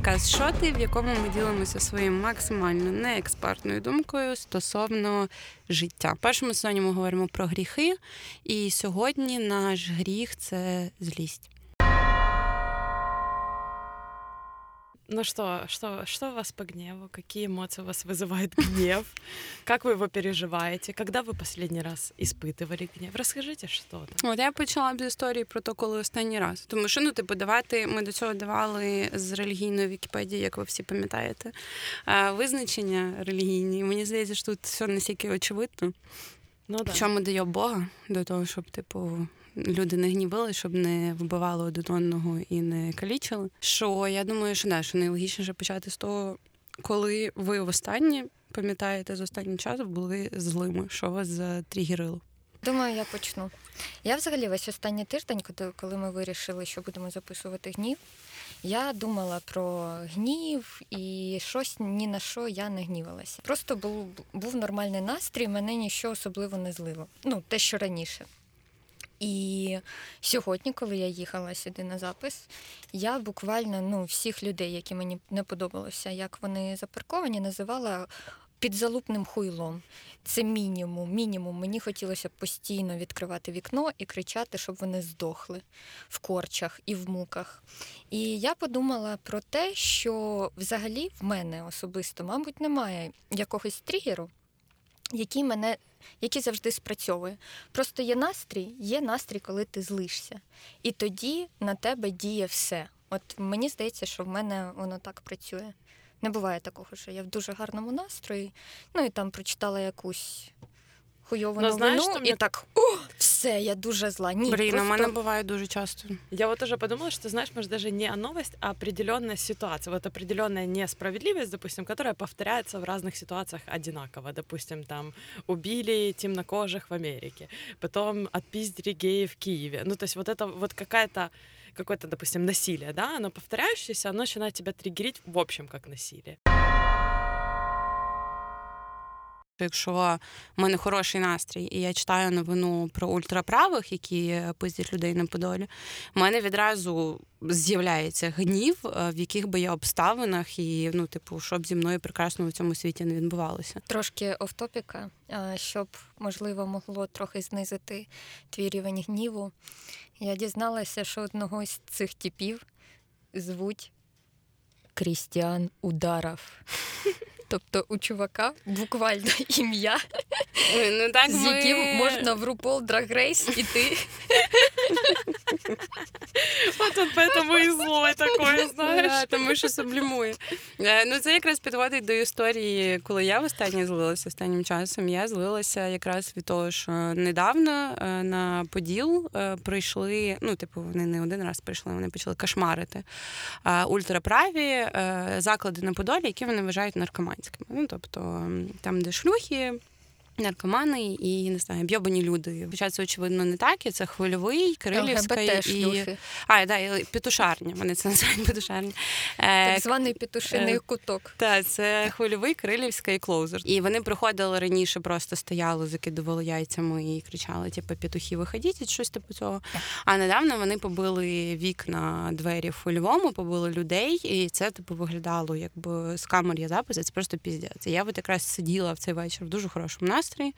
подкаст Шоти, в якому ми ділимося своєю максимально неекспертною думкою стосовно життя. В першому сезоні ми говоримо про гріхи, і сьогодні наш гріх це злість. Ну что, что, что у вас по гневу? Какие эмоции у вас вызывает гнев? Как вы его переживаете? Когда вы последний раз испытывали гнев? Расскажите что-то. От я почала б з історії про те, коли останній раз. Тому що ну, типу, давати ми до цього давали з релігійної Вікіпедії, як ви всі пам'ятаєте, визначення релігійні. Мені здається, що тут все настільки очевидно. Ну, да. Що ми дає Бога до того, щоб, типу, люди не гнівили, щоб не вбивали один одного і не калічили. Що я думаю, що да, що найлогічніше почати з того, коли ви востаннє пам'ятаєте з останнім часом були злими, що вас затригерило? Думаю, я почну. Я взагалі весь останній тиждень, коли ми вирішили, що будемо записувати гнів, я думала про гнів і щось ні на що я не гнівалася. Просто був був нормальний настрій, мене нічого особливо не злило. Ну, те, що раніше. І сьогодні, коли я їхала сюди на запис, я буквально ну, всіх людей, які мені не подобалося, як вони запарковані, називала підзалупним хуйлом. Це мінімум. Мінімум. Мені хотілося постійно відкривати вікно і кричати, щоб вони здохли в корчах і в муках. І я подумала про те, що взагалі в мене особисто, мабуть, немає якогось тригеру, який мене який завжди спрацьовує. Просто є настрій, є настрій, коли ти злишся. І тоді на тебе діє все. От мені здається, що в мене воно так працює. Не буває такого, що я в дуже гарному настрої, ну і там прочитала якусь хуйову новину, знаєш, і мне... так о, все, я дуже зла. Ні, Блин, просто... у мене буває дуже часто. Я вот тоже подумала, что, знаешь, может, даже не новость, а определенная ситуация. Вот определенная несправедливость, допустим, которая повторяется в разных ситуациях одинаково. Допустим, там убили темнокожих в Америке, потом отпиздили геев в Киеве. Ну, то есть вот это вот какая-то какое-то, допустим, насилие, да, оно повторяющееся, оно начинает тебя триггерить в общем как насилие. Якщо в мене хороший настрій, і я читаю новину про ультраправих, які пиздять людей на Подолі, в мене відразу з'являється гнів, е, в яких би я обставинах, і ну, типу, щоб зі мною прекрасно в цьому світі не відбувалося. Трошки офтопіка, щоб можливо могло трохи знизити твій рівень гніву. Я дізналася, що одного з цих типів звуть Крістіан Ударов. Тобто у чувака буквально ім'я, ну, так з яким ми... можна в RuPaul Drag Race іти. От поэтому і зло таке, знаєш. Тому що сублімує. Е, ну, це якраз підводить до історії, коли я востаннє злилася останнім часом. Я злилася якраз від того, що недавно е, на Поділ е, прийшли, ну, типу, вони не один раз прийшли, вони почали кошмарити ультраправі заклади на Подолі, які вони вважають наркоманськими. Ну тобто там, де шлюхи, наркомани і не знаю, б'йобані люди. Хоча це очевидно не так, і це хвильовий, Кирилівська і а, да, і петушарня. Вони це називають петушарня. Е, так званий петушиний е, куток. Так, це хвильовий, Кирилівська і клоузер. І вони приходили раніше, просто стояли, закидували яйцями і кричали: типу, петухи, виходіть, щось типу цього. А недавно вони побили вікна двері в хвильовому, побили людей, і це типу виглядало, якби з камер є записи. Це просто піздець. Я от якраз сиділа в цей вечір в дуже хорошому настрої настрій.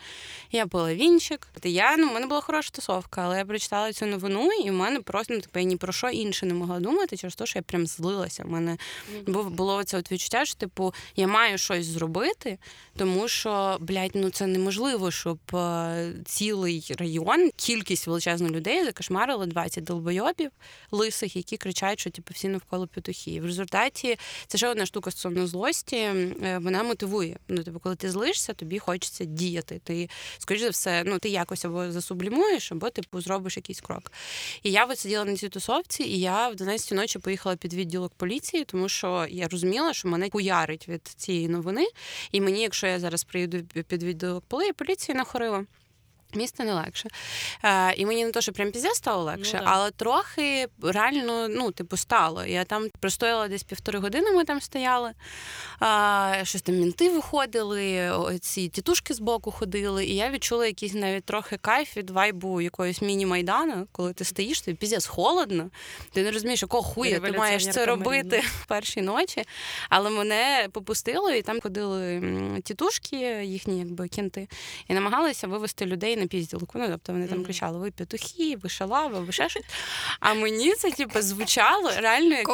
Я пила вінчик. Я ну, в мене була хороша тусовка, але я прочитала цю новину, і в мене просто ну, типу, я ні про що інше не могла думати, через те, що я прям злилася. У мене mm-hmm. було це от відчуття, що типу я маю щось зробити, тому що, блядь, ну це неможливо, щоб е, цілий район, кількість величезних людей закошмарили 20 долбойобів лисих, які кричать, що типу всі навколо петухи. В результаті це ще одна штука стосовно злості, е, вона мотивує. Ну, типу, коли ти злишся, тобі хочеться діяти діяти. Ти, скоріш за все, ну ти якось або засублімуєш, або типу зробиш якийсь крок. І я от сиділа на цій тусовці, і я в 12 ночі поїхала під відділок поліції, тому що я розуміла, що мене куярить від цієї новини. І мені, якщо я зараз приїду під відділок поліції, нахорила. Місто не легше. Е, І мені не то, що прям пізде стало легше, Ну, але трохи реально, ну, типу, стало. Я там простояла десь півтори години, ми там стояли. А, щось там мінти виходили, ці тітушки з боку ходили, і я відчула якийсь навіть трохи кайф від вайбу якоїсь міні-майдану, коли ти стоїш, тобі піздець холодно. Ти не розумієш, якого хуя ти маєш це робити в першій ночі. Але мене попустило, і там ходили тітушки, їхні якби кінти, і намагалися вивести людей на пізділку. Ну, тобто вони там кричали: ви петухи, ви шалави, ви ще щось. А мені це типу, звучало реально як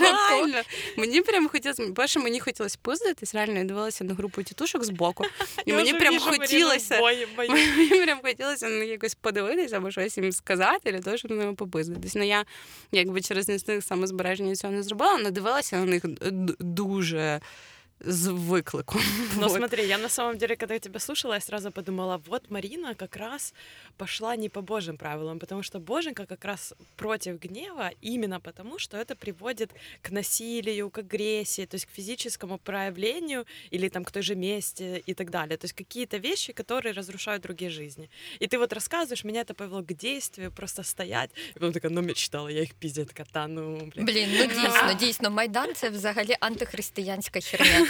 реально. Мені прям хотілося, перше, мені хотілося пиздитись, реально я дивилася на групу тітушок збоку. І мені прям хотілося. Мені прям хотілося на них якось подивитися або щось їм сказати, для того, щоб на ними попиздитись. Ну я якби через інстинкт самозбереження цього не зробила, але дивилася на них дуже з викликом. Но Вот. смотри, я на самом деле, когда я тебя слушала, я сразу подумала, вот Марина как раз пошла не по Божьим правилам, потому что Боженька как раз против гнева именно потому, что это приводит к насилию, к агрессии, то есть к физическому проявлению или там к той же мести и так далее. То есть какие-то вещи, которые разрушают другие жизни. И ты вот рассказываешь, меня это повело к действию, просто стоять. И потом такая, ну мечтала, я их пиздец кота, ну, блин. Блін, ну дійсно, дійсно, Майдан це взагалі антихристиянська херня.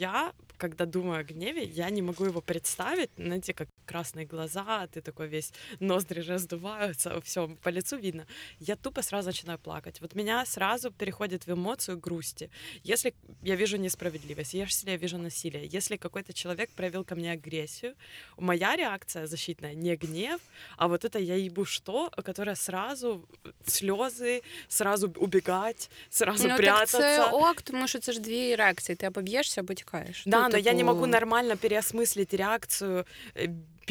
Я, когда думаю о гневе, я не могу его представить. Знаете, как красные глаза, ты такой весь, ноздри раздуваются, все по лицу видно. Я тупо сразу начинаю плакать. Вот меня сразу переходит в эмоцию грусти. Если я вижу несправедливость, если я вижу насилие, если какой-то человек проявил ко мне агрессию, моя реакция защитная не гнев, а вот это я ебу что, которая сразу слезы, сразу убегать, сразу Ну, так прятаться. це ок, тому що це ж дві реакції. Ти або б'єшся, або тікаєш. Да, Ну, но я не могу нормально переосмыслить реакцию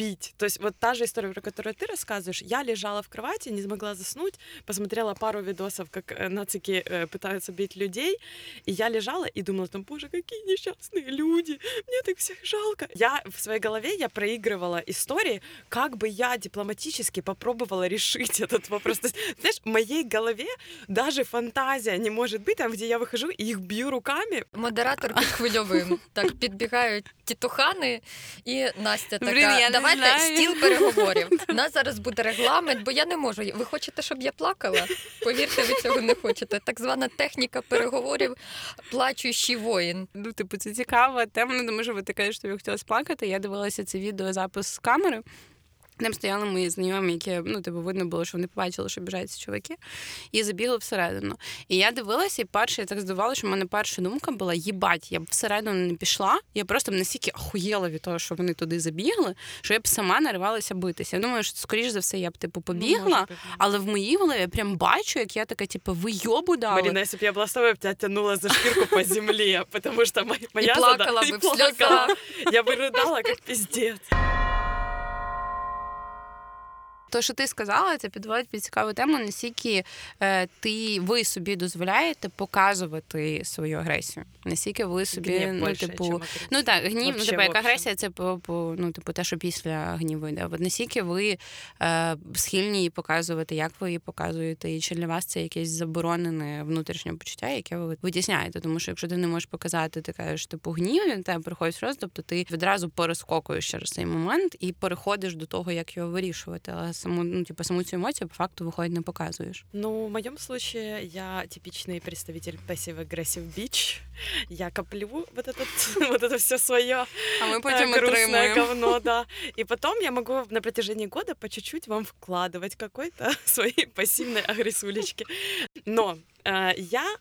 э, бить. То есть вот та же история, про которую ты рассказываешь, я лежала в кровати, не смогла заснуть, посмотрела пару видосов, как э, нацики э, пытаются бить людей, и я лежала и думала, там, боже, какие несчастные люди, мне так всех жалко. Я в своей голове, я проигрывала истории, как бы я дипломатически попробовала решить этот вопрос. То есть, знаешь, в моей голове даже фантазия не может быть, там, где я выхожу и их бью руками, Модератор підхвильовує. Так підбігають тітухани, і Настя така. Блін, я не Давайте стіл переговорів. У нас зараз буде регламент, бо я не можу. Ви хочете, щоб я плакала? Повірте, ви цього не хочете. Так звана техніка переговорів плачущий воїн. Ну, типу, це цікава тема. Ну, думаю, що ви ти кажеш, що тобі хотілося плакати. Я дивилася це відео запис з камери. Там стояли мої знайомі, які ну, типу, видно було, що вони побачили, що біжать ці чоловіки, і забігли всередину. І я дивилася, і перше, я так здивувала, що в мене перша думка була: їбать, я б всередину не пішла. Я просто б настільки охуєла від того, що вони туди забігли, що я б сама наривалася битися. Я думаю, що скоріш за все я б типу Ну, побігла, может быть. але в моїй голові я прям бачу, як я така, типу, вийобу дала. Марина, если бы я была с тобой, я бы тебя тянула за шкирку по земле, потому что моя, моя плакала зада- бы и в слезах. плакала. Я бы рыдала, как пиздец. То, що ти сказала, це підводить під цікаву тему, наскільки е, ти ви собі дозволяєте показувати свою агресію. Наскільки ви собі, Гнев ну, больше, типу, ну так, гнів, ну, типу, як агресія, це по, по ну, типу, те, що після гніву йде. От наскільки ви е, схильні її показувати, як ви її показуєте, і чи для вас це якесь заборонене внутрішнє почуття, яке ви витісняєте? Тому що якщо ти не можеш показати, ти кажеш, типу, гнів, він тебе приходить роз, тобто ти відразу перескокуєш через цей момент і переходиш до того, як його вирішувати. Але саму, ну, типу, саму цю емоцію по факту виходить, не показуєш. Ну, в моем случае я типичный представитель passive-aggressive bitch. Я коплю вот, этот, вот это все свое А ми э, грустное говно, да. И потом я могу на протяжении года по чуть-чуть вам вкладывать какой-то своей пассивной агрессулечки. Но э, я,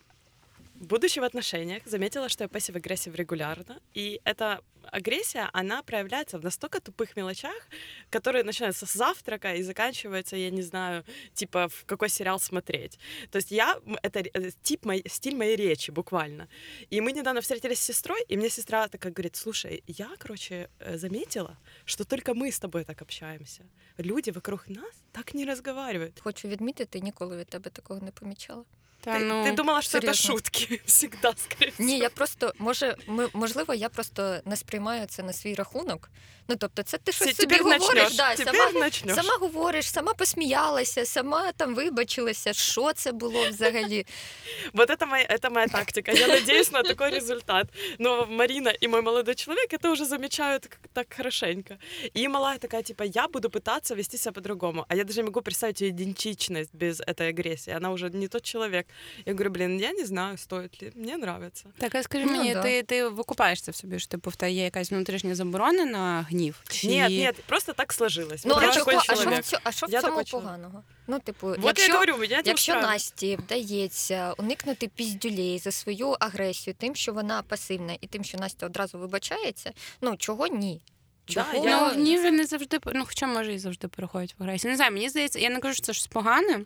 будучи в отношениях, заметила, что я пассив-агрессив регулярно. И эта агрессия, она проявляется в настолько тупых мелочах, которые начинаются с завтрака и заканчиваются, я не знаю, типа, в какой сериал смотреть. То есть я, м, это ре- э, тип мой, стиль моей речи буквально. И мы недавно встретились с сестрой, и мне сестра такая говорит, слушай, я, короче, э, заметила, что только мы с тобой так общаемся. Люди вокруг нас так не разговаривают. Хочу відмітити, ніколи від тебе такого не помічала. Та, Ты, ну, ты думала, что это серьезно. шутки всегда, скорее Ні, всего. я просто може, ми- можливо, я просто не сприймаю це на свій рахунок. Ну тобто, це ти щось Те- собі Теперь говориш, начнешь, да, теперь сама, начнешь. сама говориш, сама посміялася, сама там вибачилася. Що це було взагалі? Вот это моя, это моя тактика. Я надеюсь на такой результат. Но Марина и мой молодой человек это уже замечают как- так хорошенько. И малая такая, типа, я буду пытаться вести себя по-другому. А я даже не могу представить ее идентичность без этой агрессии. Она уже не тот человек. Я говорю, блин, я не знаю, стоит ли. Мне нравится. Так, а скажи Ну, мені, да. ти, ти викупаєш це в собі, що типу в тебе є якась внутрішня заборона на гнів? Чи... Нет, нет, просто так сложилось. Ну, я а, такой чого, а що а що в Я цьому такой поганого? Ну, типу, Вот якщо, я говорю, меня это якщо. Насті вдається уникнути піздюлей за свою агресію, тим, що вона пасивна, і тим, що Настя одразу вибачається, ну чого ні? Да, Чого? я- Ну, він не завжди, ну хоча може і завжди переходить в агресію. Не знаю, мені здається, я не кажу, що це щось погане.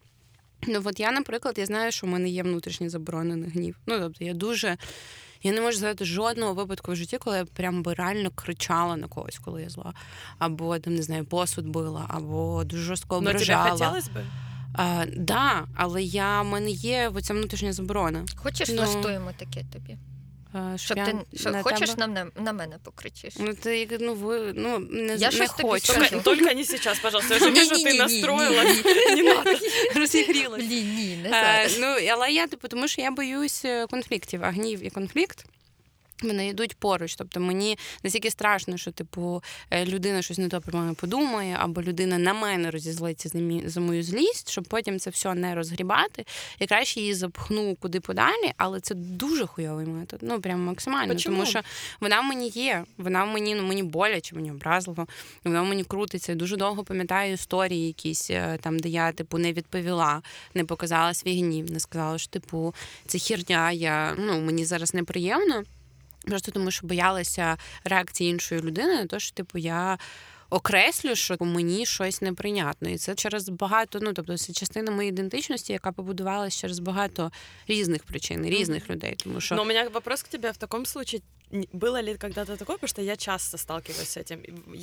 Ну, от я, наприклад, я знаю, що в мене є внутрішній заборонений гнів. Ну, тобто, я дуже. Я не можу згадати жодного випадку в житті, коли я прям би реально кричала на когось, коли я зла. Або там, не знаю, посуд била, або дуже жорстко Но тебе хотілося хотелось бы? А, да, але я, в мене є оця внутрішня заборона. Хочеш, Ну. влаштуємо таке тобі? А, Щоб я ти що, на хочеш тебе- на, на, мене покричиш? Ну, ти, ну, ви, ну, не, Я не хочу. скажу. Только, только не сейчас, пожалуйста. Я уже вижу, ты Ні-ні-ні-ні-ні. Не надо. Розігрілась. Ні, ні, не Е, зараз. ну, але я, типу, тому що я боюсь е, конфліктів, а гнів і конфлікт. Вони йдуть поруч, тобто мені настільки страшно, що типу е, людина щось не то про мене подумає, або людина на мене розізлиться за, мою злість, щоб потім це все не розгрібати. І краще її запхну куди подалі, але це дуже хуйовий метод. Ну прям максимально. Почему? Тому що вона в мені є, вона в мені, ну мені боляче, мені образливо, вона в мені крутиться. Я Дуже довго пам'ятаю історії якісь е, там, де я типу не відповіла, не показала свій гнів, не сказала, що типу це херня, я ну мені зараз неприємно. Просто тому, що боялася реакції іншої людини на те, що типу я. Окреслю, що мені щось неприйнятно, і це через багато. Ну тобто, це частина моєї ідентичності, яка побудувалася через багато різних причин, різних людей. Тому що Но у мене вопрос к тебе в такому случае. Было ли когда-то такое, потому что я часто сталкиваюсь с этим.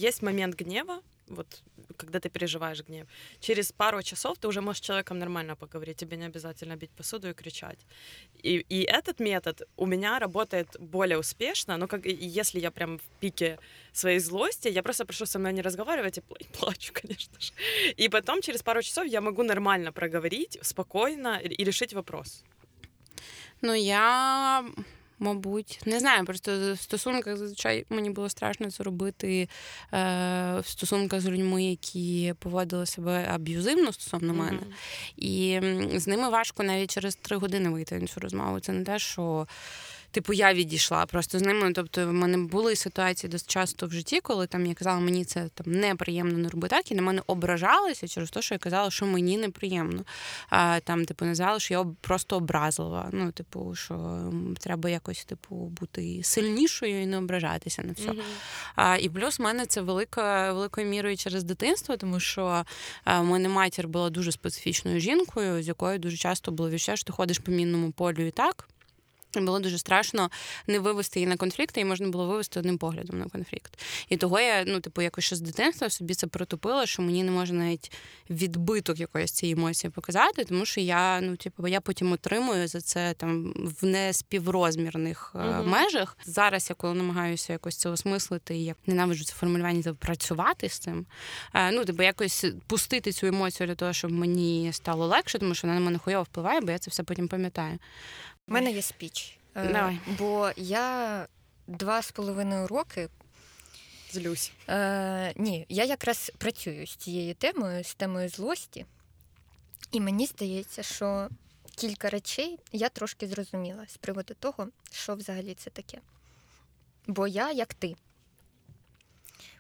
Есть момент гнева, вот когда ты переживаешь гнев. Через пару часов ты уже можешь с человеком нормально поговорить, тебе не обязательно бить посуду и кричать. И, и этот метод у меня работает более успешно, но как, если я прям в пике своей злости, я просто прошу со мной не разговаривать и пла- плачу, конечно же. И потом через пару часов я могу нормально проговорить, спокойно и решить вопрос. Ну, я, мабуть, не знаю. Просто в стосунках зазвичай мені було страшно це робити е, в стосунках з людьми, які поводили себе аб'юзивно стосовно мене. Мгм. І з ними важко навіть через три години вийти на цю розмову. Це не те, що. Типу, я відійшла просто з ними. Тобто, в мене були ситуації досить часто в житті, коли там я казала, мені це там неприємно не роби так, і на мене ображалися через те, що я казала, що мені неприємно. А, там, типу, називали, що я просто образлива. Ну, типу, що треба якось, типу, бути сильнішою і не ображатися на все. Мгм. А, і плюс в мене це велика, великою мірою через дитинство, тому що в мене матір була дуже специфічною жінкою, з якою дуже часто було відчуття, що ти ходиш по мінному полю і так. Було дуже страшно не вивести її на конфлікт, і можна було вивести одним поглядом на конфлікт. І того я, ну, типу, якось ще з дитинства собі це протопила, що мені не можна навіть відбиток якоїсь цієї емоції показати, тому що я, ну, типу, я потім отримую за це там в неспіврозмірних Мгм. межах. Зараз я коли намагаюся якось це осмислити, і як ненавиджу це формулювання, типу, працювати з цим. е, Ну, типу, якось пустити цю емоцію для того, щоб мені стало легше, тому що вона на мене хуйово впливає, бо я це все потім пам'ятаю. У мене є спіч. Е, Давай. Бо я два з половиною роки. Злюсь. Е, ні, я якраз працюю з цією темою, з темою злості. І мені здається, що кілька речей я трошки зрозуміла з приводу того, що взагалі це таке. Бо я, як ти,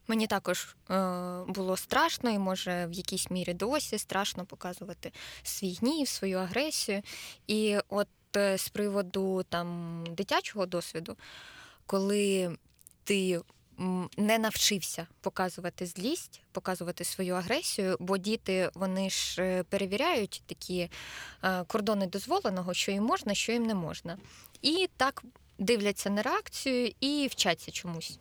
мені також е, було страшно, і може в якійсь мірі досі страшно показувати свій гнів, свою агресію. І от з приводу там дитячого досвіду, коли ти не навчився показувати злість, показувати свою агресію, бо діти вони ж е, перевіряють такі е, кордони дозволеного, що їм можна, що їм не можна. І так дивляться на реакцію і вчаться чомусь.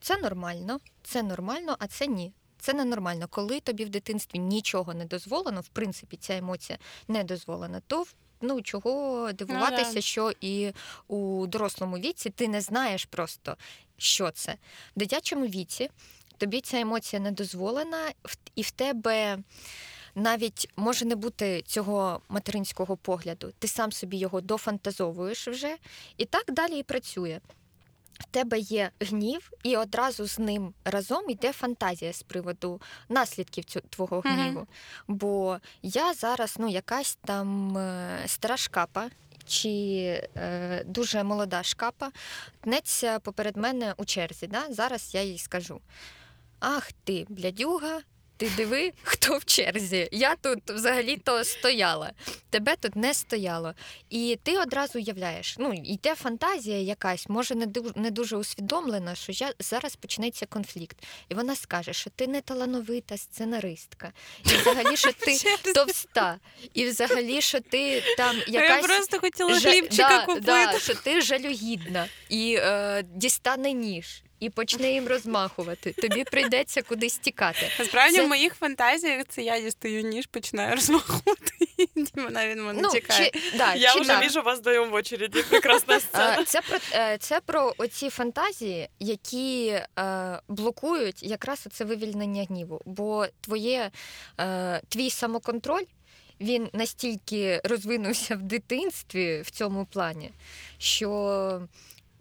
Це нормально, це нормально, а це ні. Це ненормально. Коли тобі в дитинстві нічого не дозволено, в принципі, ця емоція не дозволена, то ну чого дивуватися, Ну, да. що і у дорослому віці ти не знаєш просто, що це. В дитячому віці тобі ця емоція не дозволена, і в тебе. Навіть може не бути цього материнського погляду, ти сам собі його дофантазовуєш вже, і так далі і працює. В тебе є гнів, і одразу з ним разом йде фантазія з приводу наслідків твого гніву. Бо я зараз ну, якась там е, стара шкапа. Чи е, дуже молода шкапа тнеться поперед мене у черзі. Да? Зараз я їй скажу: Ах ти, блядюга, ти диви, хто в черзі. Я тут взагалі-то стояла, тебе тут не стояло. І ти одразу уявляєш, ну, йде фантазія якась, може не дуже, не дуже усвідомлена, що я, зараз почнеться конфлікт. І вона скаже, що ти не талановита сценаристка, і взагалі, що ти товста, і взагалі, що ти там Я просто хотіла хлібчика да, купити. Да, що ти жалюгідна і е, дістане ніж. І почне їм розмахувати. Тобі прийдеться кудись тікати. Насправді Це- в моїх фантазіях це я дістаю ніж, починаю розмахувати. Вона від мене Ну, тікає. чи, да, Я чи уже так. вижу вас вдвоем в очереди. Прекрасная сцена. Е, Це про е, це про оці фантазії, які е, блокують якраз оце вивільнення гніву. Бо твоє е, твій самоконтроль він настільки розвинувся в дитинстві в цьому плані, що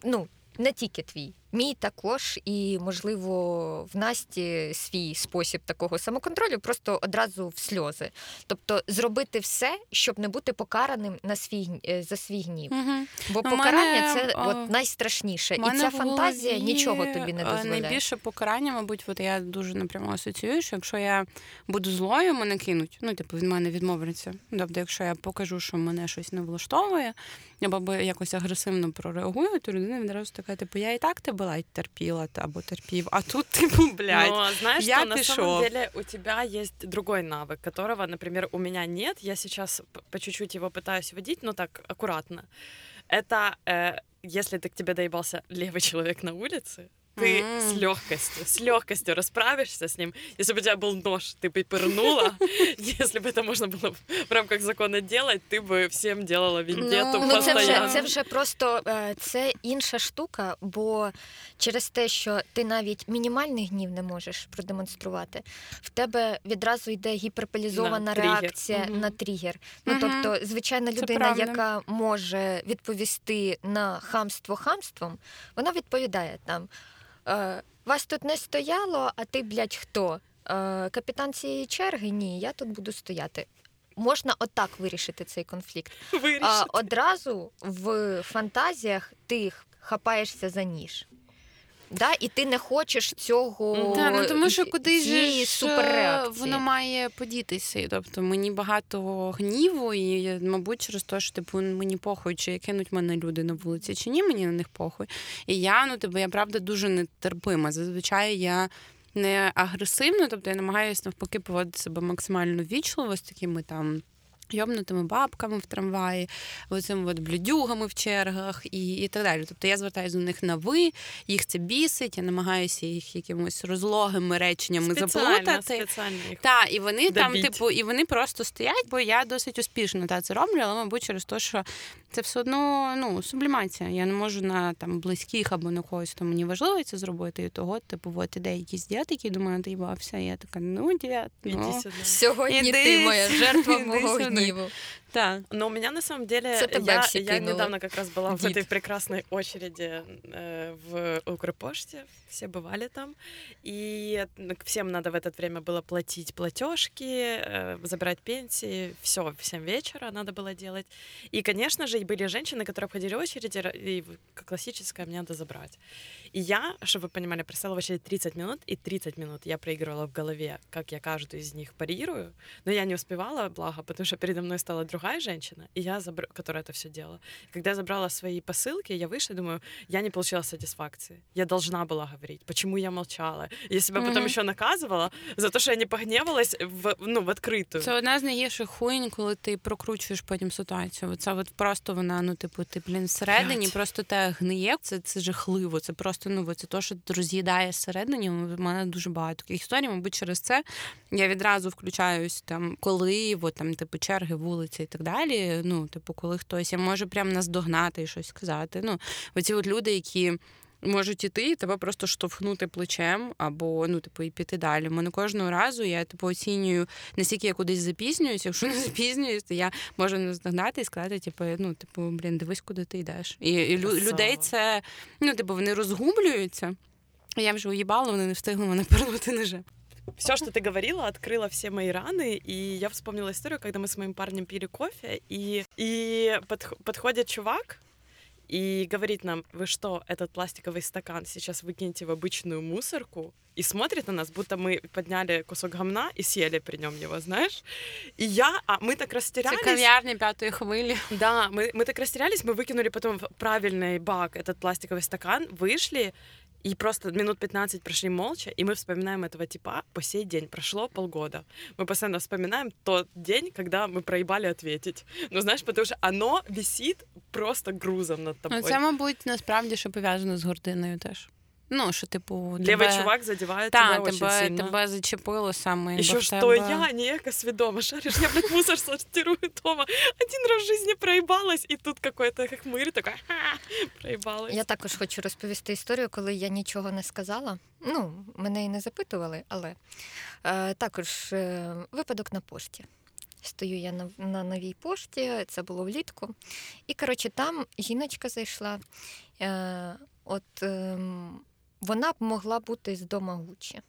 ну. Не тільки твій, мій також, і можливо в Насті свій спосіб такого самоконтролю просто одразу в сльози. Тобто зробити все, щоб не бути покараним на свій е, за свій гнів. Мгм. Бо Ну, покарання мене, це а, от найстрашніше. І ця фантазія нічого тобі не е, дозволяє. Найбільше покарання, мабуть, от я дуже напряму асоціюю, що якщо я буду злою, мене кинуть. Ну, типу, від мене відмовляться. Тобто, якщо я покажу, що мене щось не влаштовує, або якось агресивно прореагую, то людина відразу така, типу, я і так тебе ледь терпіла та- або терпів, а тут, типу, блядь. Но знаешь, я что на самом пішов. деле у тебя есть другой навык, которого, например, у меня нет. Я сейчас п- по чуть-чуть его пытаюсь вводить, но так аккуратно. Это э, если ты к тебе доебался левый человек на улице, ты М. с легкостью, с легкостью расправишься с ним. Если бы у тебя был нож, ты бы пырнула. Если бы это можно было в рамках закона делать, ты бы всем делала вендетту Ну, Ну, це вже, постоянно. це вже просто е, це інша штука, бо через те, що ти навіть мінімальний гнів не можеш продемонструвати, в тебе відразу йде гіперполізована На тригер. реакція Мгм. на тригер. Ну Мгм. тобто, звичайна Це людина, правда. яка може відповісти на хамство хамством, вона відповідає там: е, вас тут не стояло, а ти, блядь, хто? Е, капітан цієї черги? Ні, я тут буду стояти. Можна отак вирішити цей конфлікт. А одразу в фантазіях ти хапаєшся за ніж. Да? І ти не хочеш цього Та, ну тому що кудись ж, е, суперреакції. воно має подітися. Тобто мені багато гніву, і, мабуть, через те, що типу мені похуй, чи кинуть мене люди на вулиці, чи ні, мені на них похуй. І я, ну типу, я правда дуже нетерпима. Зазвичай я. Не агресивно, тобто я намагаюся навпаки поводити себе максимально ввічливо з такими там йобнутими бабками в трамваї, оцими от блюдюгами в чергах і, і так далі. Тобто я звертаюся до них на ви, їх це бісить, я намагаюся їх якимось розлогими реченнями Специально, заплутати. специально их Та, і вони там, типу, і вони просто стоять, бо я досить успішно та, це роблю, але, мабуть, через те, що це все одно ну, сублімація. Я не можу на там близьких або на когось, хто мені важливо це зробити. І того, типу, от іде якийсь дід, який до мене доїбався, і я така, ну, дід, ну. Сьогодні Іди ти моя жертва мого сюди. Так. Но у меня на самом деле, я, я недавно как раз была в Дип. этой прекрасной очереди э, в Укрпоште, все бывали там, и всем надо в это время было платить платежки, э, забирать пенсии, все в 7 вечера надо было делать. И, конечно же, были женщины, которые обходили очереди, ра- и в- как классическая, мне надо забрать. И я, чтобы вы понимали, простояла в очередь 30 минут, и 30 минут я проигрывала в голове, как я каждую из них парирую, но я не успевала, благо, потому что передо мной стала другая женщина, и я забр... которая это все делала. Когда я забрала свои посылки, я вышла и думаю, я не получила сатисфакции. Я должна была говорить, почему я молчала. Я себя потом Мгм. еще наказывала за то, что я не погневалась в, ну, в открытую. Це одна з найгірших хуйень, коли ти прокручуєш потім ситуацію. Це от просто вона, ну, типу, ти, блін, всередині Блядь. просто те гниє. Це, це жахливо. Це просто, ну, це то, що роз'їдає всередині. У мене дуже багато таких історій. Мабуть, через це я відразу включаюсь там, коли, от, там, типу, черги, вулиці і так далі. Ну, типу, коли хтось я може прям наздогнати і щось сказати. Ну, оці от люди, які. Можуть іти і тебе просто штовхнути плечем або ну, типу, і піти далі. Мене кожного разу я типу оцінюю, наскільки я кудись запізнююсь. Якщо не запізнююсь, то я можу наздогнати і сказати, типу, ну, типу, блін, дивись, куди ти йдеш. І, і лю- людей це ну, типу, вони розгублюються. Я вже уїбала, вони не встигли мене пернути ноже. Все, что ты говорила, открыло все мои раны, и я вспомнила историю, когда мы с моим парнем пили кофе, и, и подх- подходит чувак и говорит нам, вы что, этот пластиковый стакан сейчас выкинете в обычную мусорку? И смотрит на нас, будто мы подняли кусок гамна и съели при нем его, знаешь? И я, а мы так растерялись. кав'ярня п'ятої хвилі. Да, мы, мы так растерялись, мы выкинули потом в правильный бак этот пластиковый стакан, вышли, и просто минут 15 прошли молча, и мы вспоминаем этого типа по сей день. Прошло полгода. Мы постоянно вспоминаем тот день, когда мы проебали ответить. Ну, знаешь, потому что оно висит просто грузом над тобой. Ну, це, мабуть, насправді ще пов'язано з гординою теж. Ну, що, типу, Левый тебе... чувак задевает Та, тебя очень тебе, сильно. тебе зачепило саме. Еще бо в что тебе... я не экосведома, шаришь, я, блядь, мусор сортирую дома. Один раз в жизни проебалась, и тут какой-то хмырь такой, ха, проебалась. Я також хочу розповісти історію, коли я нічого не сказала. Ну, мене і не запитували, але е, також е, випадок на пошті. Стою я на, на новій пошті, це було влітку. І коротше, там жіночка зайшла. Е, от е, вона б могла бути з дома Гучі.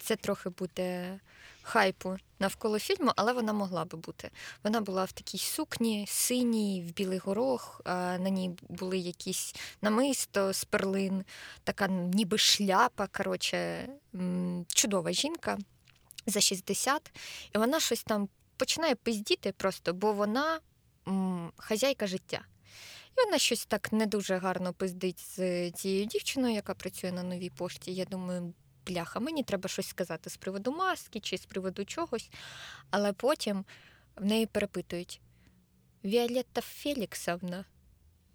Це трохи буде хайпу навколо фільму, але вона могла би бути. Вона була в такій сукні, синій, в білий горох, на ній були якісь намисто з перлин, така ніби шляпа. Коротше, чудова жінка за 60. І вона щось там починає пиздіти просто, бо вона хазяйка життя. І вона щось так не дуже гарно пиздить з цією дівчиною, яка працює на новій пошті. Я думаю, бляха, мені треба щось сказати з приводу маски чи з приводу чогось. Але потім в неї перепитують: Віолетта Феліксовна.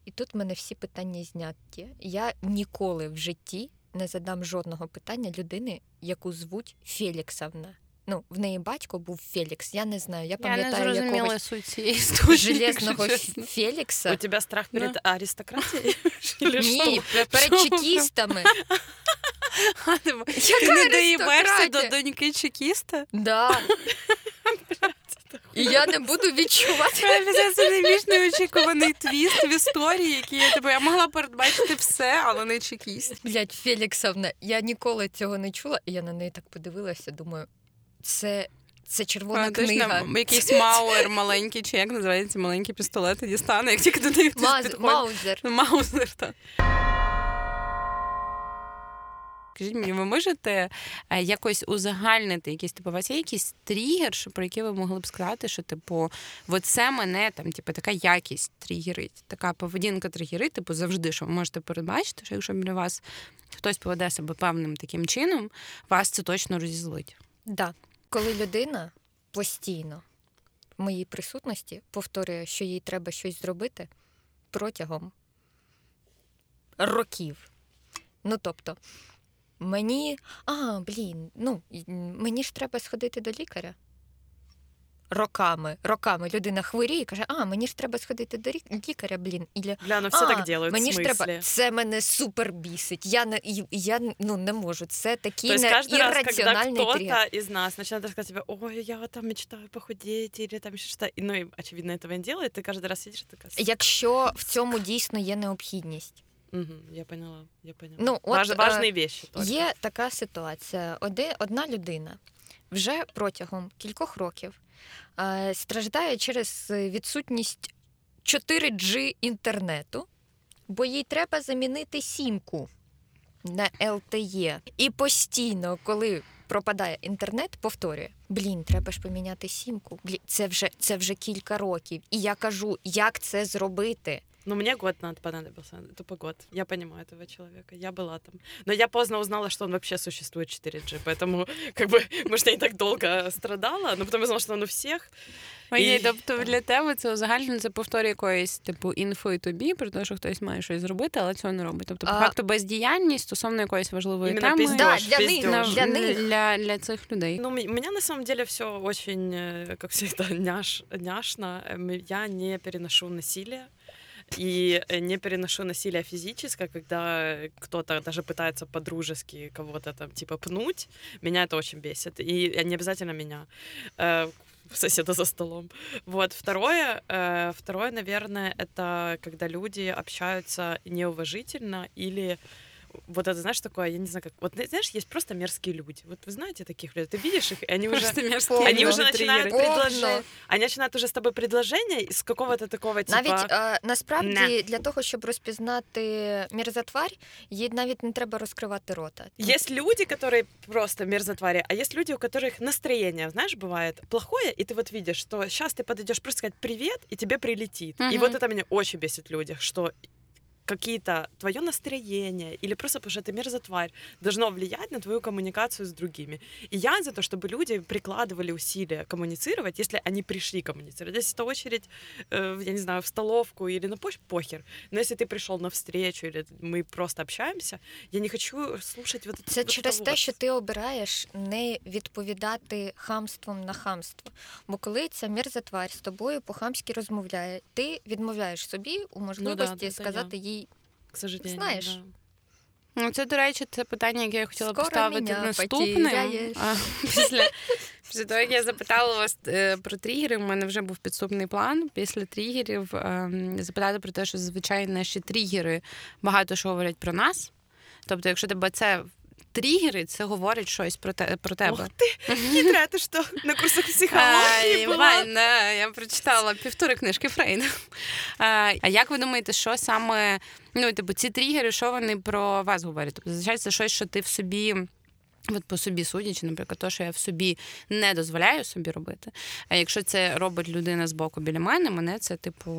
І тут в мене всі питання зняті. Я ніколи в житті не задам жодного питання людини, яку звуть Феліксовна. Ну, в неї батько був Фелікс. Я не знаю. Я Я не якогось суть цієї історії. железного. Фелікса. У тебя страх перед Да. аристократией? Или Ні, перед чекістами. Яка не доїбешся до доньки чекіста? Да. І я не буду відчувати. Це це найбільш неочікуваний твіст в історії, який я типу, я могла передбачити все, але не чекіст. Блять, Феліксовна, я ніколи цього не чула, і я на неї так подивилася. Думаю, це, це червона А, книга. м- якийсь мауер маленький, чи як називається маленький пістолет дістане, як тільки до хтось Маз. Маузер. Ну, Маузер, так. Скажіть мені, ви можете е, якось узагальнити якісь типу, у вас є якийсь тригер, про який ви могли б сказати, що типу, от це мене там, типу, така якість тригерить, така поведінка тригерить, типу, завжди, що ви можете передбачити, що якщо біля вас хтось поведе себе певним таким чином, вас це точно розізлить. Да. Коли людина постійно в моїй присутності повторює, що їй треба щось зробити протягом років. Ну тобто, мені, а, блін, ну мені ж треба сходити до лікаря Роками, роками людина хворіє і каже, а, мені ж треба сходити до рі- лікаря, блін. Ілля, Бля, ну все а, так делают, мені в ж смысле? треба, це мене супер бісить. Я не і- я ну не можу. Це такі То есть не каждый раз, когда ірраціональний тригер. кто-то из нас начинает рассказывать тебе, ой, я вот там мечтаю похудеть, или там еще что-то, и, ну, и, очевидно, этого не делает, ты каждый раз сидишь и такая... Якщо в цьому дійсно є необхідність. Мгм, я поняла, я поняла. Ну, от, Важ- е, важные вещи только. Є така ситуація. Оде, одна людина вже протягом кількох років е, страждає через відсутність 4G інтернету, бо їй треба замінити сімку на LTE. І постійно, коли пропадає інтернет, повторює: Блін, треба ж поміняти сімку. Блін, це вже, це вже кілька років. І я кажу, як це зробити. Ну, мне год надо понадобился, тупо год. Я понимаю этого человека, я была там. Но я поздно узнала, что он вообще существует 4G, поэтому, как бы, может, я не так долго страдала, но потом узнала, что он у всех. Окей, і... тобто для тебе це узагальнено це повторює якоїсь типу інфо і тобі, про те, що хтось має щось зробити, але цього не робить. Тобто, по факту бездіяльність стосовно якоїсь важливої Именно теми пиздёж, Да, для пиздёж. них, для них. для, для цих людей. Ну, у меня на самом деле все очень, э, как всегда, няш, няшно. Эм, Я не переношу насилие. И э, не переношу насилие физическое, когда кто-то даже пытается по-дружески кого-то там типа пнуть. Меня это очень бесит. И не обязательно меня э, соседа за столом. Вот второе, э, второе, наверное, это когда люди общаются неуважительно или вот это, знаешь, такое, я не знаю, как... Вот, знаешь, есть просто мерзкие люди. Вот вы знаете таких людей? Ты видишь их, и они уже... мерзкие Они уже начинают Помню. предложение. Они начинают уже с тобой предложение из какого-то такого типа... Навіть е, насправді «На». для того, щоб розпізнати мерзотварь, їй навіть не треба розкривати рота. Есть люди, которые просто мерзотвари, а есть люди, у которых настроение, знаешь, бывает плохое, и ты вот видишь, что сейчас ты подойдешь просто сказать привет, и тебе прилетит. И Мгм. вот это меня очень бесит в людях, что какие-то твое настроение или просто потому что ты мерзотварь должно влиять на твою коммуникацию с другими. И я за то, чтобы люди прикладывали усилия коммуницировать, если они пришли коммуницировать. Если это очередь, э, я не знаю, в столовку или на почту, похер. Но если ты пришел на встречу или мы просто общаемся, я не хочу слушать вот это Це вот через это те, вот. що ти обираєш не відповідати хамством на хамство. Бо коли ця мерзотварь з тобою по-хамськи розмовляє, ти відмовляєш собі у можливості це сказати їй к сожалению, Знаєш. да. Ну, це, до речі, це питання, яке я хотіла Скоро поставити. А, Після, після того, як я запитала вас е, про тригери, у мене вже був підступний план. Після тригерів ем, запитати про те, що зазвичай наші тригери багато що говорять про нас. Тобто, якщо тебе це тригери, це говорить щось про, те, про тебе. Ох ты, хитрая ты что, на курсах Ай, психологии была? Вань, да, я прочитала півтори книжки Фрейда. А, а як ви думаєте, що саме ну, типу, ці тригери, що вони про вас говорять? Тобто, зазвичай це щось, що ти в собі. От по собі судячи, наприклад, то, що я в собі не дозволяю собі робити. А якщо це робить людина з боку біля мене, мене це, типу,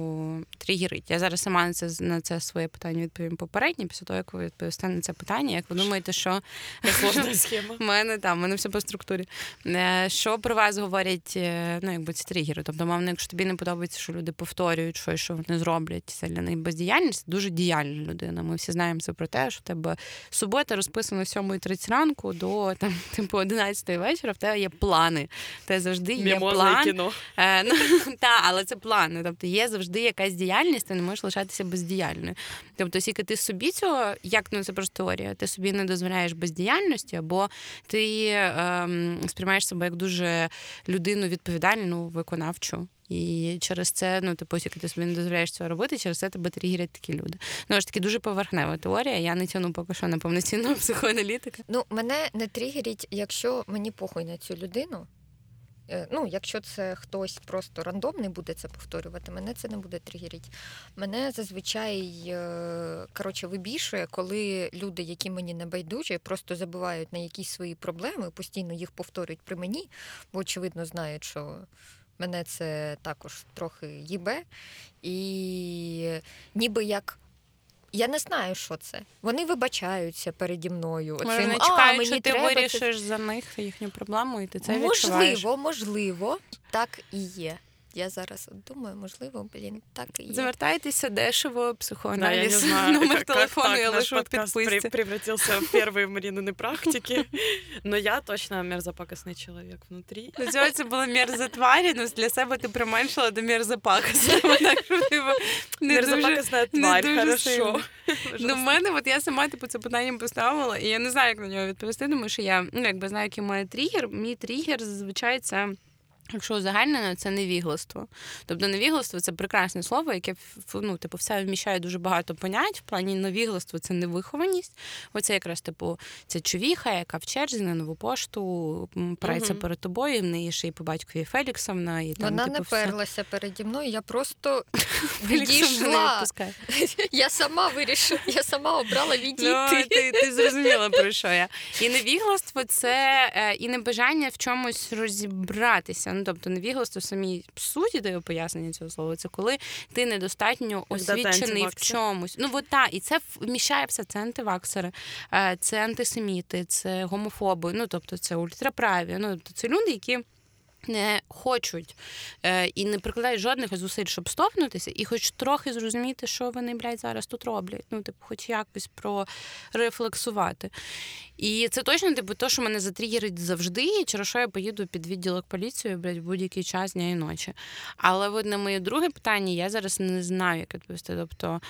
тригерить. Я зараз сама на це на це своє питання відповім попереднє, після того, як ви відповісте на це питання. Як ви думаєте, що схема. у мене там, мене все по структурі. Е, Що про вас говорять, е, ну, якби ці тригери? Тобто, мовно, якщо тобі не подобається, що люди повторюють щось, що вони зроблять, це для них бездіяльність, дуже діяльна людина. Ми всі знаємо це про те, що в тебе субота розписана з 7.30 ранку до там, типу, 11 вечора, в тебе є плани. Тебе завжди є Мимозное план. кино. Е, ну, та, але це плани. Тобто є завжди якась діяльність, ти не можеш лишатися бездіяльною. Тобто, оскільки ти собі цього, як ну це просто теорія, ти собі не дозволяєш бездіяльності, або ти ем, сприймаєш себе як дуже людину відповідальну, виконавчу. І через це, ну, типу, оскільки ти собі не дозволяєш цього робити, через це тебе тригерять такі люди. Ну, ж таки, дуже поверхнева теорія. Я не тяну поки що на повноцінного психоаналітика. Ну, мене не тригерить, якщо мені похуй на цю людину. Е, Ну, якщо це хтось просто рандомний буде це повторювати, мене це не буде тригерити. Мене зазвичай е, коротше, вибішує, коли люди, які мені не байдужі, просто забувають на якісь свої проблеми, постійно їх повторюють при мені, бо очевидно знають, що мене це також трохи їбе. І ніби як. Я не знаю, що це. Вони вибачаються переді мною. Оцим, чекають, «А, що ти треба це за них їхню проблему, і ти це відчуваєш. можливо, можливо, так і є. Я зараз от думаю, можливо, блін, так і є. Звертайтеся дешево, Да, я не психоаналіз, знаю, номер как, как телефону я так наш лишу в подкаст при- підписці. превратился в первые Маринины практики. Но я точно мерзопакостный человек внутри. До цього це було мерзотварі, ну для себе ти применшила до мерзопакості. Так, що, типу, не дуже... Мерзопакостная не тварь, дуже хорошо. сильно. Ну, в мене, от я сама типу, це питання поставила, і я не знаю, як на нього відповісти, тому що я ну, якби знаю, який має тригер. Мій тригер зазвичай це. Якщо узагальнено, це невігластво. Тобто невігластво це прекрасне слово, яке ну, типу, все вміщає дуже багато понять. В плані невігластво це невихованість. Оце якраз типу це чувіха, яка в черзі на нову пошту прається Мгм. перед тобою, в неї ще й по батькові Феліксовна, і там, Вона типу, не все. перлася переді мною, я просто відійшла. Я сама вирішила, я сама обрала Ну, відійти. ти, ти зрозуміла, про що я. І невігластво це е, і небажання в чомусь розібратися. Ну тобто невігластво в самій суті дає пояснення цього слова. Це коли ти недостатньо освічений в чомусь. Ну от так, і це вміщає все. Це антиваксери, е, це антисеміти, це гомофоби. Ну тобто це ультраправі. Ну тобто це люди, які не хочуть е, і не прикладають жодних зусиль, щоб стопнутися, і хоч трохи зрозуміти, що вони, блядь, зараз тут роблять. Ну, типу, хоч якось прорефлексувати. І це точно, типу, то, що мене затрігерить завжди, і через що я поїду під відділок поліції, блядь, в будь-який час дня і ночі. Але от на моє друге питання я зараз не знаю, як відповісти. Тобто.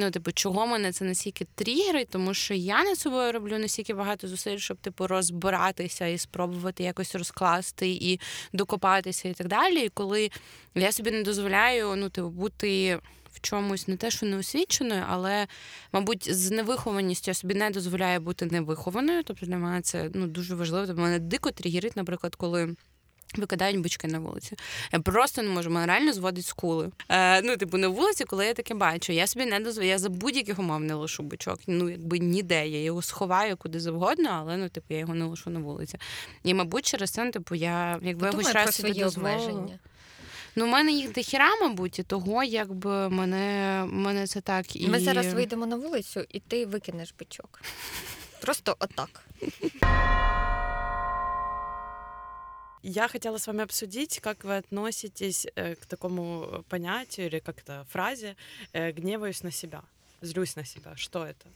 Ну, типу, чого мене це настільки тригерить, тому що я над собою роблю настільки багато зусиль, щоб типу розбиратися і спробувати якось розкласти і докопатися, і так далі. І коли я собі не дозволяю ну, типу, бути. В чомусь не те, що неосвіченою, але, мабуть, з невихованістю я собі не дозволяю бути невихованою. Тобто для мене це ну, дуже важливо. Тобто мене дико тригерить, наприклад, коли Викидають бички на вулиці. Я просто не можу, мене реально зводить скули. Е, Ну, типу, на вулиці, коли я таке бачу, я собі не дозволяю, я за будь-яких умов не лишу бичок. Ну, якби ніде. Я його сховаю куди завгодно, але ну, типу, я його не лишу на вулиці. І, мабуть, через це, типу, я якби я хоч раз собі обмеження. Ну, в мене їх дохіра, мабуть, і того, якби мене мене це так і. Ми зараз вийдемо на вулицю, і ти викинеш бичок. Просто отак. Я хотела с вами обсудить, как вы относитесь э, к такому понятию или как-то фразе э, «гневаюсь на себя», «злюсь на себя». Что это?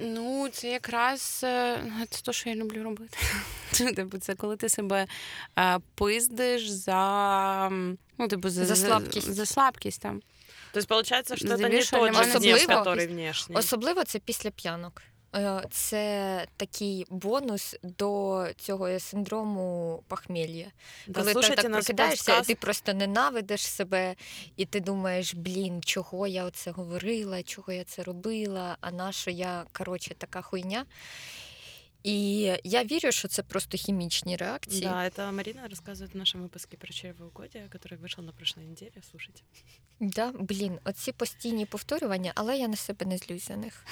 Ну, це якраз це те, що я люблю робити. Типу, це коли ти себе пиздиш за ну, типу, за, за слабкість. За слабкість там. Тобто, виходить, що це не тот же гнев, який внешній. Особливо це після п'янок. Е, це такий бонус до цього синдрому похмілля. Да, Коли ти так прокидаєшся, ти просто ненавидиш себе, і ти думаєш, блін, чого я оце говорила, чого я це робила, а на що я коротше така хуйня. І я вірю, що це просто хімічні реакції. Да, это Марина рассказывает в нашем выпуске про чревоугодие, который вышел на прошлой неделе. Слушайте. Да, блін, оці постійні повторювання, але я на себе не злюсь за них.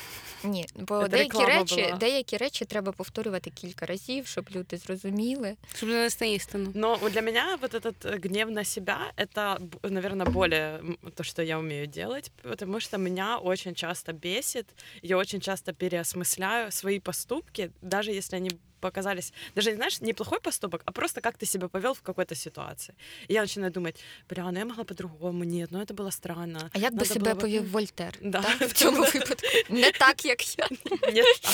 Ні, бо деякі речі, була. деякі речі треба повторювати кілька разів, щоб люди зрозуміли. Щоб донести істину. Но для меня вот этот э, гнев на себя, это, наверное, более то, что я умею делать, потому что меня очень часто бесит, я очень часто переосмысляю свои поступки, даже если они показались, даже, знаешь, неплохой поступок, а просто как ты себя повел в какой-то ситуации. И я начинаю думать, бля, ну я могла по-другому, нет, ну это было странно. А як би себе было... повів Вольтер да. так, в цьому випадку? Не так, як я. Не так.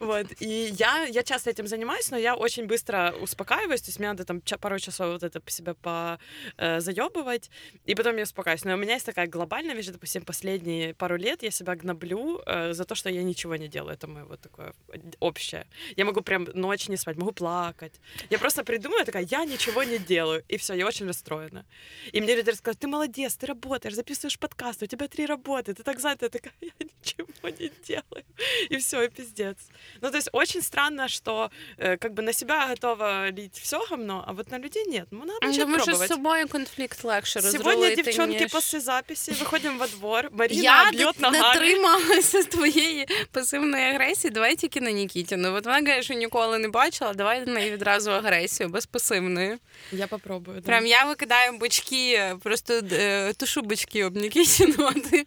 Вот. И я, я часто этим занимаюсь, но я очень быстро успокаиваюсь, то есть мне надо там пару часов вот это себя позаебывать, и потом я успокаиваюсь. Но у меня есть такая глобальная вещь, допустим, последние пару лет я себя гноблю э, за то, что я ничего не делаю. Это мое вот такое общее. Я могу прям ночь не спать, могу плакать. Я просто придумаю, такая, я ничего не делаю. И все, я очень расстроена. И мне люди рассказывают, ты молодец, ты работаешь, записываешь подкаст, у тебя три работы, ты так занята. Я такая, я ничего не делаю. И все, и пиздец. Ну, то есть очень странно, что э, как бы на себя готова лить все говно, а вот на людей нет. Ну, надо начать Думаю, пробовать. Что с собой конфликт легче Сегодня, девчонки, ніж... после записи выходим во двор, Марина я бьет ногами. Я натрималася з твоєї пасивної агресії, давай тільки на Нікітіну. Вот вона каже, що ніколи не бачила, давай на неї відразу агресію, без пасивної. Я попробую. Да. Прям я викидаю бочки, просто е, тушу бочки об Нікітіну, а ти,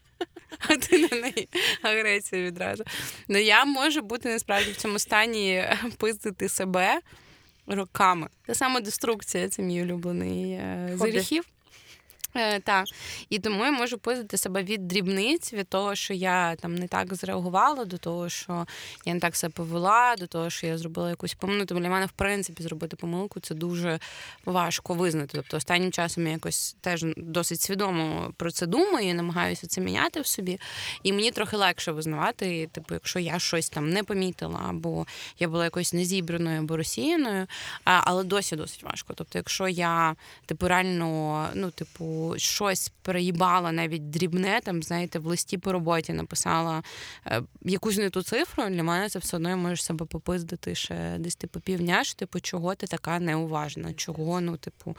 а ти на неї агресію відразу. Ну я можу бути насправді в цьому стані пиздити себе роками. Та самодеструкція це мій улюблений е, з гріхів. Е, Так, і тому я можу пиздити себе від дрібниць, від того, що я там не так зреагувала, до того, що я не так себе повела, до того, що я зробила якусь помилку. Тому для мене, в принципі, зробити помилку це дуже важко визнати. Тобто, останнім часом я якось теж досить свідомо про це думаю, і намагаюся це міняти в собі. І мені трохи легше визнавати, типу, якщо я щось там не помітила, або я була якось незібраною або розсіяною, але досі досить важко. Тобто, якщо я типу реально, ну, типу типу, щось приїбала навіть дрібне, там, знаєте, в листі по роботі написала е, якусь не ту цифру, для мене це все одно я можу себе попиздити ще десь типу півдня, що типу, чого ти така неуважна, чого, ну, типу,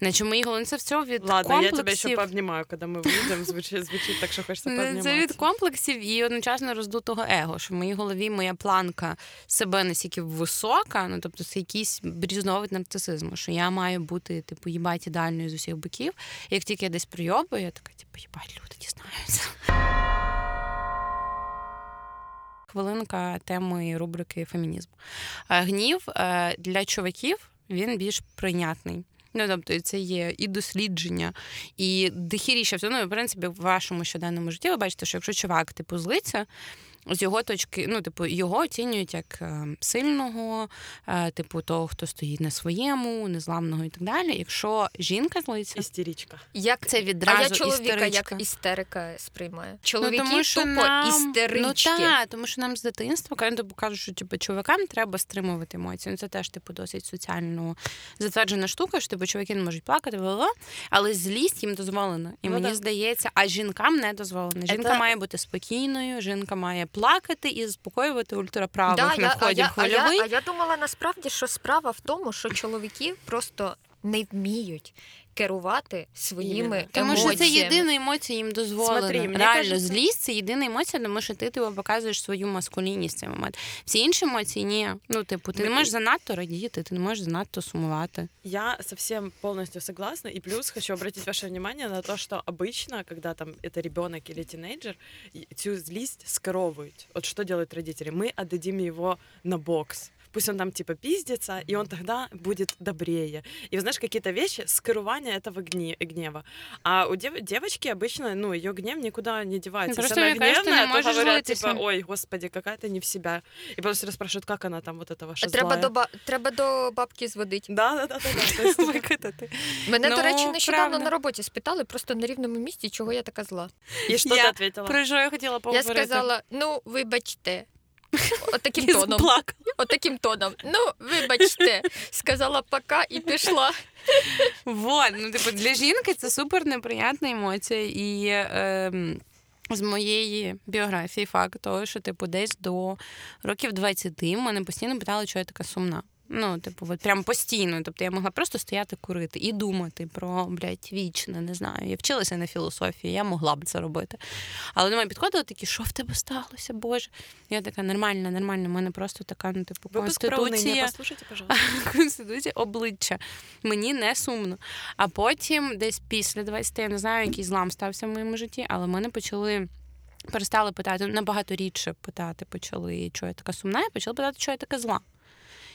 наче мої голови це все від Ладно, комплексів. я тебе ще пообнімаю, коли ми вийдемо, звучить, звучить так, що хочеться пообнімати. Це від комплексів і одночасно роздутого его, що в моїй голові моя планка себе настільки висока, ну тобто це якийсь різновид нарцисизму, що я маю бути, типу, їбать ідеальною з усіх боків. Як тільки я десь прийобую, я така, типу, їбать, люди дізнаються. Хвилинка теми рубрики фемінізм. Е, Гнів е, для чуваків він більш прийнятний. Ну, тобто, це є і дослідження, і дохіріше все. Ну, в принципі, в вашому щоденному житті ви бачите, що якщо чувак типу злиться, з його точки, ну, типу, його оцінюють як е, сильного, е, типу, того, хто стоїть на своєму, незламного і так далі. Якщо жінка злиться, Істеричка. Як це відразу а я чоловіка істеричка. як істерика сприймаю. Ну, Чоловіки тому що тупо нам... істерички. Ну так, тому що нам з дитинства кажуть, типу, кажуть, що типу, чоловікам треба стримувати емоції. Ну, це теж типу досить соціально затверджена штука, що типу, чоловіки не можуть плакати, але злість їм дозволена. І Ну, мені да. здається, а жінкам не дозволено. Жінка Это- має бути спокійною, жінка має плакати і заспокоювати ультраправих Да, на я, а, вході в я, а, я, а я думала насправді, що справа в тому, що чоловіки просто не вміють керувати своїми Іменно. Тому що емоціями. це єдина емоція їм дозволена. Смотри, мені Реально, кажеться- злість це єдина емоція, тому що ти типу, показуєш свою маскулінність в цей момент. Всі інші емоції ні. Ну, типу, ти не Ми- можеш занадто радіти, ти не можеш занадто сумувати. Я совсем полностью согласна. И плюс хочу обратить ваше внимание на то, что обычно, когда там это ребенок или тинейджер, и цю злість скоровывают. Вот что делают родители? Мы отдадим его на бокс. Пусть он там типа пиздится, и он тогда будет добрее. И вот знаешь, какие-то вещи, скрывание этого гне- гнева. А у дев- девочки обычно, ну, ее гнев никуда не девается. Ну, Если просто она мне кажется, ты не гневная, то можешь говорят, злиться. типа, ой, господи, какая ты не в себя. И просто расспрашивают, как она там вот это ваша Треба злая. до, ба- треба до бабки зводити. Да, да, да, да, да. То есть, Викатати. Мене, Ну, до речі, нещодавно правда. на роботі спитали просто на рівному місці, чого я така зла. И что Я ты ответила? Про що я хотіла поговорити? Я сказала: ну, вибачте. Отаким І тоном. Отаким тоном. Ну, вибачте. Сказала пока і пішла. Вот, ну, типу, для жінки це супер неприятна емоція. І е, з моєї біографії факт того, що типу десь до років 20 мене постійно питали, що я така сумна. Ну, типу, от прям постійно. Тобто я могла просто стояти курити і думати про блядь, вічне, не знаю. Я вчилася на філософії, я могла б це робити. Але до мене підходили такі, що в тебе сталося, Боже? Я така нормальна, нормальна. У мене просто така, ну, типу, конституція. послушайте, пожалуйста. Конституція обличчя. Мені не сумно. А потім, десь після 20, я не знаю, який злам стався в моєму житті, але мене почали. Перестали питати набагато рідше питати, почали, що я така сумна, і почали питати, що я така зла.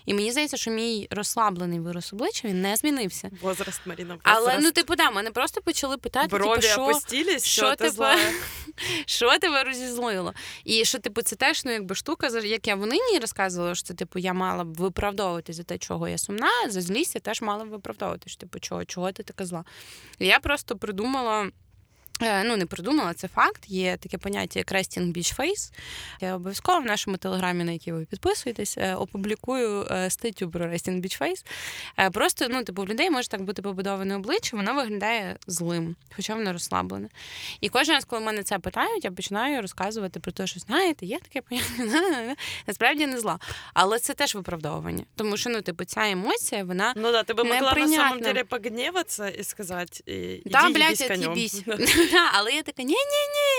І мені здається, що мій розслаблений вираз обличчя він не змінився. Возраст, Марина, Але ну, типу, да, мене просто почали питати, типу, що, опустились, що що ти тебе- що тебе розізлило? І що, типу, це теж ну, якби штука, як я в нині розказувала, що це, типу, я мала б виправдовувати за те, чого я сумна, за злість я теж мала б виправдовувати, що, типу, чого, чого ти така зла. І я просто придумала. Е, Ну, не придумала, це факт. Є таке поняття як resting beach face. Я обов'язково в нашому телеграмі, на який ви підписуєтесь, е, опублікую е, статтю про resting beach face. Е, Просто, ну, типу, в людей може так бути побудоване обличчя, воно виглядає злим, хоча воно розслаблене. І кожен раз, коли мене це питають, я починаю розказувати про те, що знаєте, є таке поняття, насправді не зла. Але це теж виправдовування. Тому що, ну, типу, ця емоція, вона. Ну да, ты бы могла на самом деле погневаться и сказать, и, Да, блядь, от'їбісь. Але я така, ні, ні,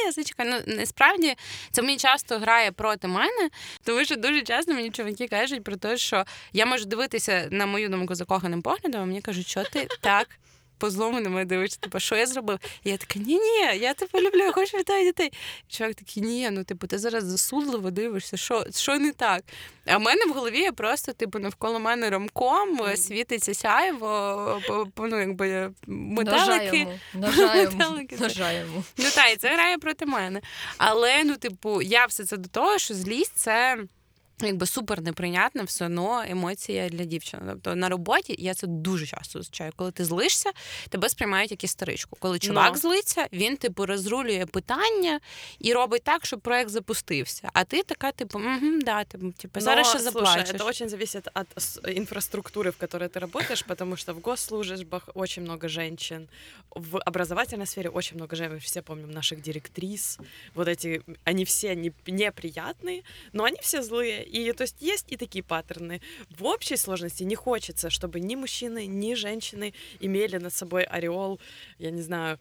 ні, зачекай. Ну насправді це мені часто грає проти мене, тому що дуже часто мені чоловіки кажуть про те, що я можу дивитися на мою думку закоханим поглядом, а мені кажуть, що ти так. По злому на мене дивишся, типу, що я зробив? І я така, ні, ні, я тебе люблю, я хочу вітаю дітей. І чоловік такий, ні, ну типу, ти зараз засудливо дивишся, що, що не так. А в мене в голові є просто, типу, навколо мене ромком, світиться сяйво, ну, якби ножаємо. Ну так, і це грає проти мене. Але ну, типу, я все це до того, що злість це якби супер неприйнятна все одно емоція для дівчини. Тобто на роботі я це дуже часто зустрічаю. Коли ти злишся, тебе сприймають як істеричку. Коли чувак Но. злиться, він типу розрулює питання і робить так, щоб проект запустився. А ти така, типу, угу, да, типу, типу, зараз ще Но, заплачеш. Слушай, это очень зависит от с- инфраструктуры, в которой ты работаешь, потому что в госслужбах очень много женщин, в образовательной сфере очень много женщин. Мы все помним наших директрис. Вот эти, они все не, неприятные, но они все злые. И то есть есть и такие паттерны. В общей сложности не хочется, чтобы ни мужчины, ни женщины имели над собой ореол, я не знаю,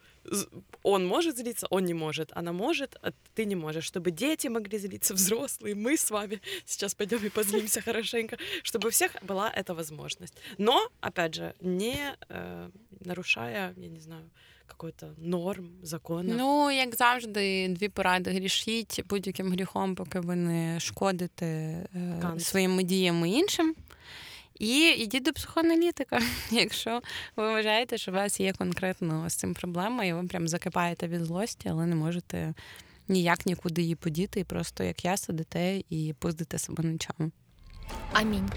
он может злиться, он не может, она может, а ты не можешь, чтобы дети могли злиться, взрослые, мы с вами сейчас пойдем и позлимся хорошенько, чтобы у всех была эта возможность. Но, опять же, не э, нарушая, я не знаю, какой-то норм, закона. Ну, як завжди, дві поради: грішіть будь-яким гріхом, поки ви не шкодите е, своїми діями іншим. І йдіть до психоаналітика, якщо ви вважаєте, що у вас є конкретно з цим проблема, і ви прям закипаєте від злості, але не можете ніяк нікуди її подіти, і просто як я сидите і пиздите себе ночами. Амінь.